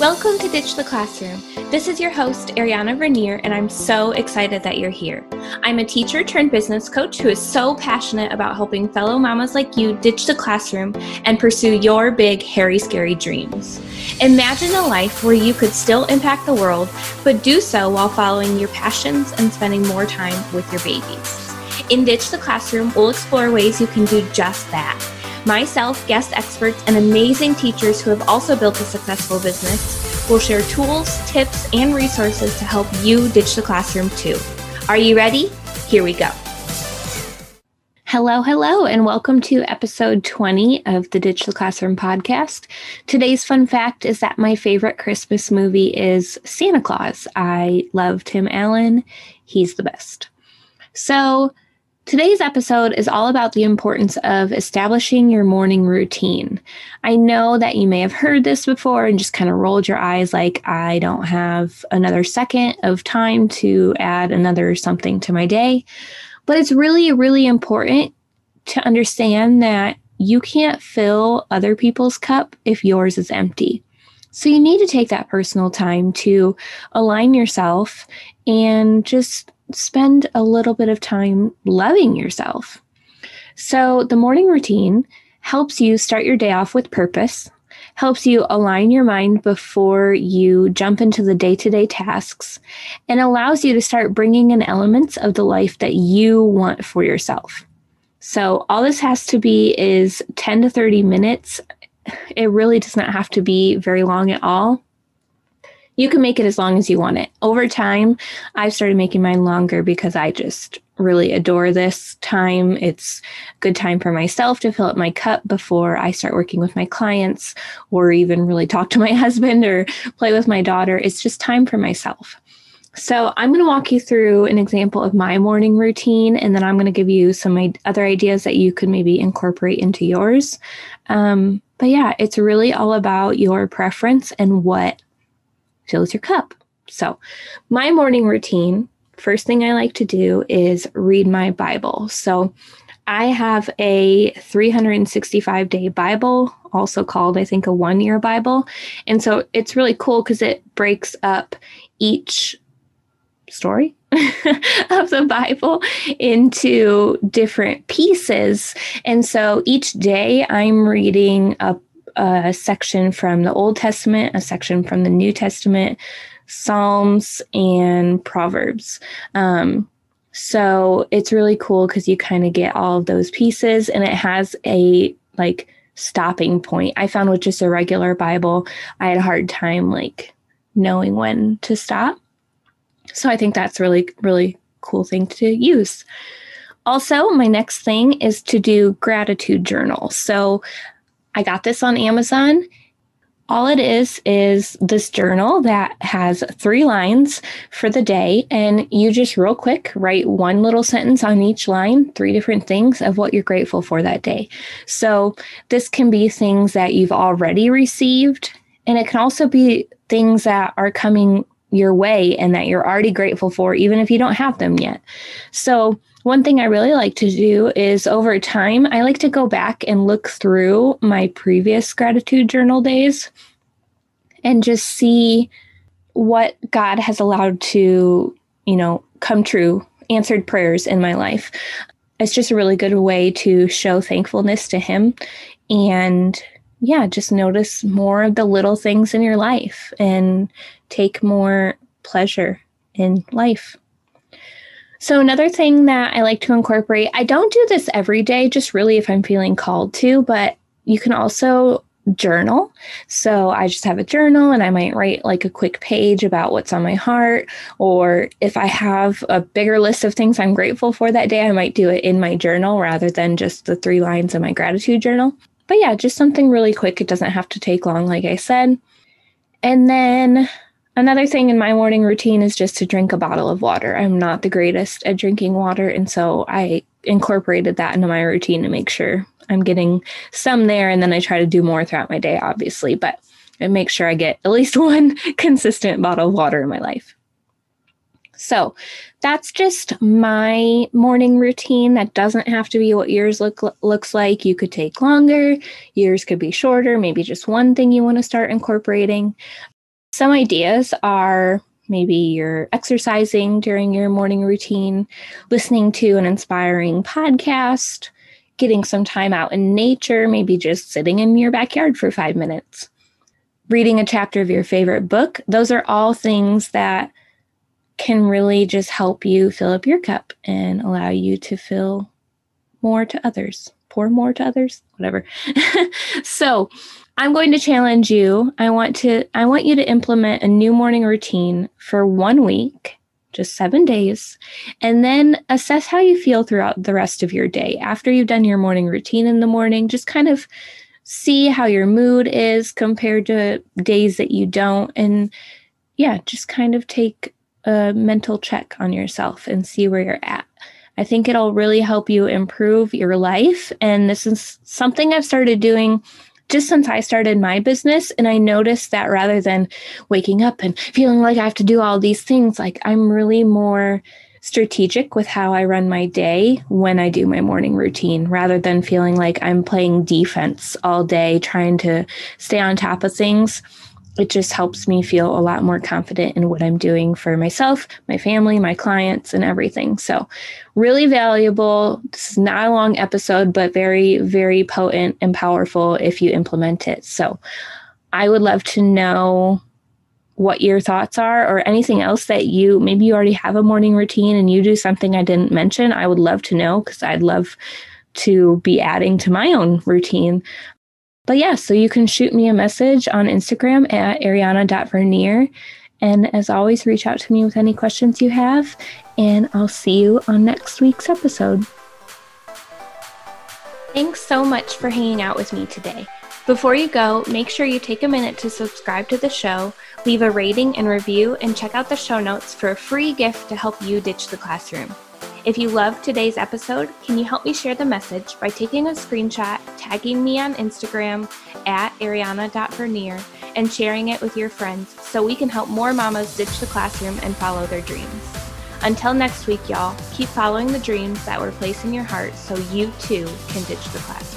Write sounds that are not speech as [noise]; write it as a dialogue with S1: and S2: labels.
S1: Welcome to Ditch the Classroom. This is your host, Ariana Vernier, and I'm so excited that you're here. I'm a teacher turned business coach who is so passionate about helping fellow mamas like you ditch the classroom and pursue your big, hairy, scary dreams. Imagine a life where you could still impact the world, but do so while following your passions and spending more time with your babies. In Ditch the Classroom, we'll explore ways you can do just that Myself, guest experts, and amazing teachers who have also built a successful business will share tools, tips, and resources to help you ditch the classroom too. Are you ready? Here we go. Hello, hello, and welcome to episode 20 of the Ditch the Classroom podcast. Today's fun fact is that my favorite Christmas movie is Santa Clause. I love Tim Allen, he's the best. So, Today's episode is all about the importance of establishing your morning routine. I know that you may have heard this before and just kind of rolled your eyes like, I don't have another second of time to add another something to my day. But it's really, really important to understand that you can't fill other people's cup if yours is empty. So you need to take that personal time to align yourself and just spend a little bit of time loving yourself. So, the morning routine helps you start your day off with purpose, helps you align your mind before you jump into the day to day tasks, and allows you to start bringing in elements of the life that you want for yourself. So, all this has to be is 10 to 30 minutes. It really does not have to be very long at all you can make it as long as you want it. Over time, I've started making mine longer because I just really adore this time. It's good time for myself to fill up my cup before I start working with my clients or even really talk to my [laughs] husband or play with my daughter. It's just time for myself. So, I'm going to walk you through an example of my morning routine, and then I'm going to give you some other ideas that you could maybe incorporate into yours. Um, but yeah, it's really all about your preference and what fills your cup. So, my morning routine, first thing I like to do is read my Bible. So, I have a 365 day Bible, also called, I think, a one year Bible. And so it's really cool because it breaks up each story [laughs] of the Bible into different pieces. And so each day I'm reading a a section from the Old Testament, a section from the New Testament, Psalms, and Proverbs. Um, so it's really cool because you kind of get all of those pieces and it has a like stopping point. I found with just a regular Bible, I had a hard time like knowing when to stop. So I think that's really, really cool thing to use. Also, my next thing is to do gratitude journal. So I got this on Amazon. All it is is this journal that has three lines for the day. And you just, real quick, write one little sentence on each line, three different things of what you're grateful for that day. So this can be things that you've already received, and it can also be things that are coming your way and that you're already grateful for, even if you don't have them yet. So one thing I really like to do is over time, I like to go back and look through my previous gratitude journal days and just see what God has allowed to, you know, come true, answered prayers in my life. It's just a really good way to show thankfulness to Him and, yeah, just notice more of the little things in your life and take more pleasure in life. So, another thing that I like to incorporate, I don't do this every day, just really if I'm feeling called to, but you can also journal. So, I just have a journal and I might write like a quick page about what's on my heart. Or if I have a bigger list of things I'm grateful for that day, I might do it in my journal rather than just the three lines in my gratitude journal. But yeah, just something really quick. It doesn't have to take long, like I said. And then Another thing in my morning routine is just to drink a bottle of water. I'm not the greatest at drinking water, and so I incorporated that into my routine to make sure I'm getting some there, and then I try to do more throughout my day, obviously, but I make sure I get at least [laughs] one consistent bottle of water in my life. So that's just my morning routine. That doesn't have to be what yours look looks like. You could take longer. Yours could be shorter. Maybe just one thing you want to start incorporating. Some ideas are maybe you're exercising during your morning routine, listening to an inspiring podcast, getting some time out in nature, maybe just sitting in your backyard for five minutes, reading a chapter of your favorite book. Those are all things that can really just help you fill up your cup and allow you to fill more to others, pour more to others, whatever. [laughs] so, I'm going to challenge you. I want to I want you to implement a new morning routine for 1 week, just 7 days, and then assess how you feel throughout the rest of your day. After you've done your morning routine in the morning, just kind of see how your mood is compared to days that you don't and yeah, just kind of take a mental check on yourself and see where you're at. I think it'll really help you improve your life and this is something I've started doing just since I started my business. And I noticed that rather than waking up and feeling like I have to do all these things, like I'm really more strategic with how I run my day when I do my morning routine rather than feeling like I'm playing defense all day trying to stay on top of things it just helps me feel a lot more confident in what I'm doing for myself, my family, my clients, and everything. So, really valuable. This is not a long episode, but very, very potent and powerful if you implement it. So, I would love to know what your thoughts are or anything else that you maybe you already have a morning routine and you do something I didn't mention. I would love to know because I'd love to be adding to my own routine. But yeah, so you can shoot me a message on Instagram at ariana.vernier. And as always, reach out to me with any questions you have, and I'll see you on next week's episode. Thanks so much for hanging out with me today. Before you go, make sure you take a minute to subscribe to the show, leave a rating and review, and check out the show notes for a free gift to help you ditch the classroom. If you loved today's episode, can you help me share the message by taking a screenshot, tagging me on Instagram at ariana.vernier, and sharing it with your friends so we can help more mamas ditch the classroom and follow their dreams. Until next week, y'all, keep following the dreams that were placed in your heart so you too can ditch the classroom.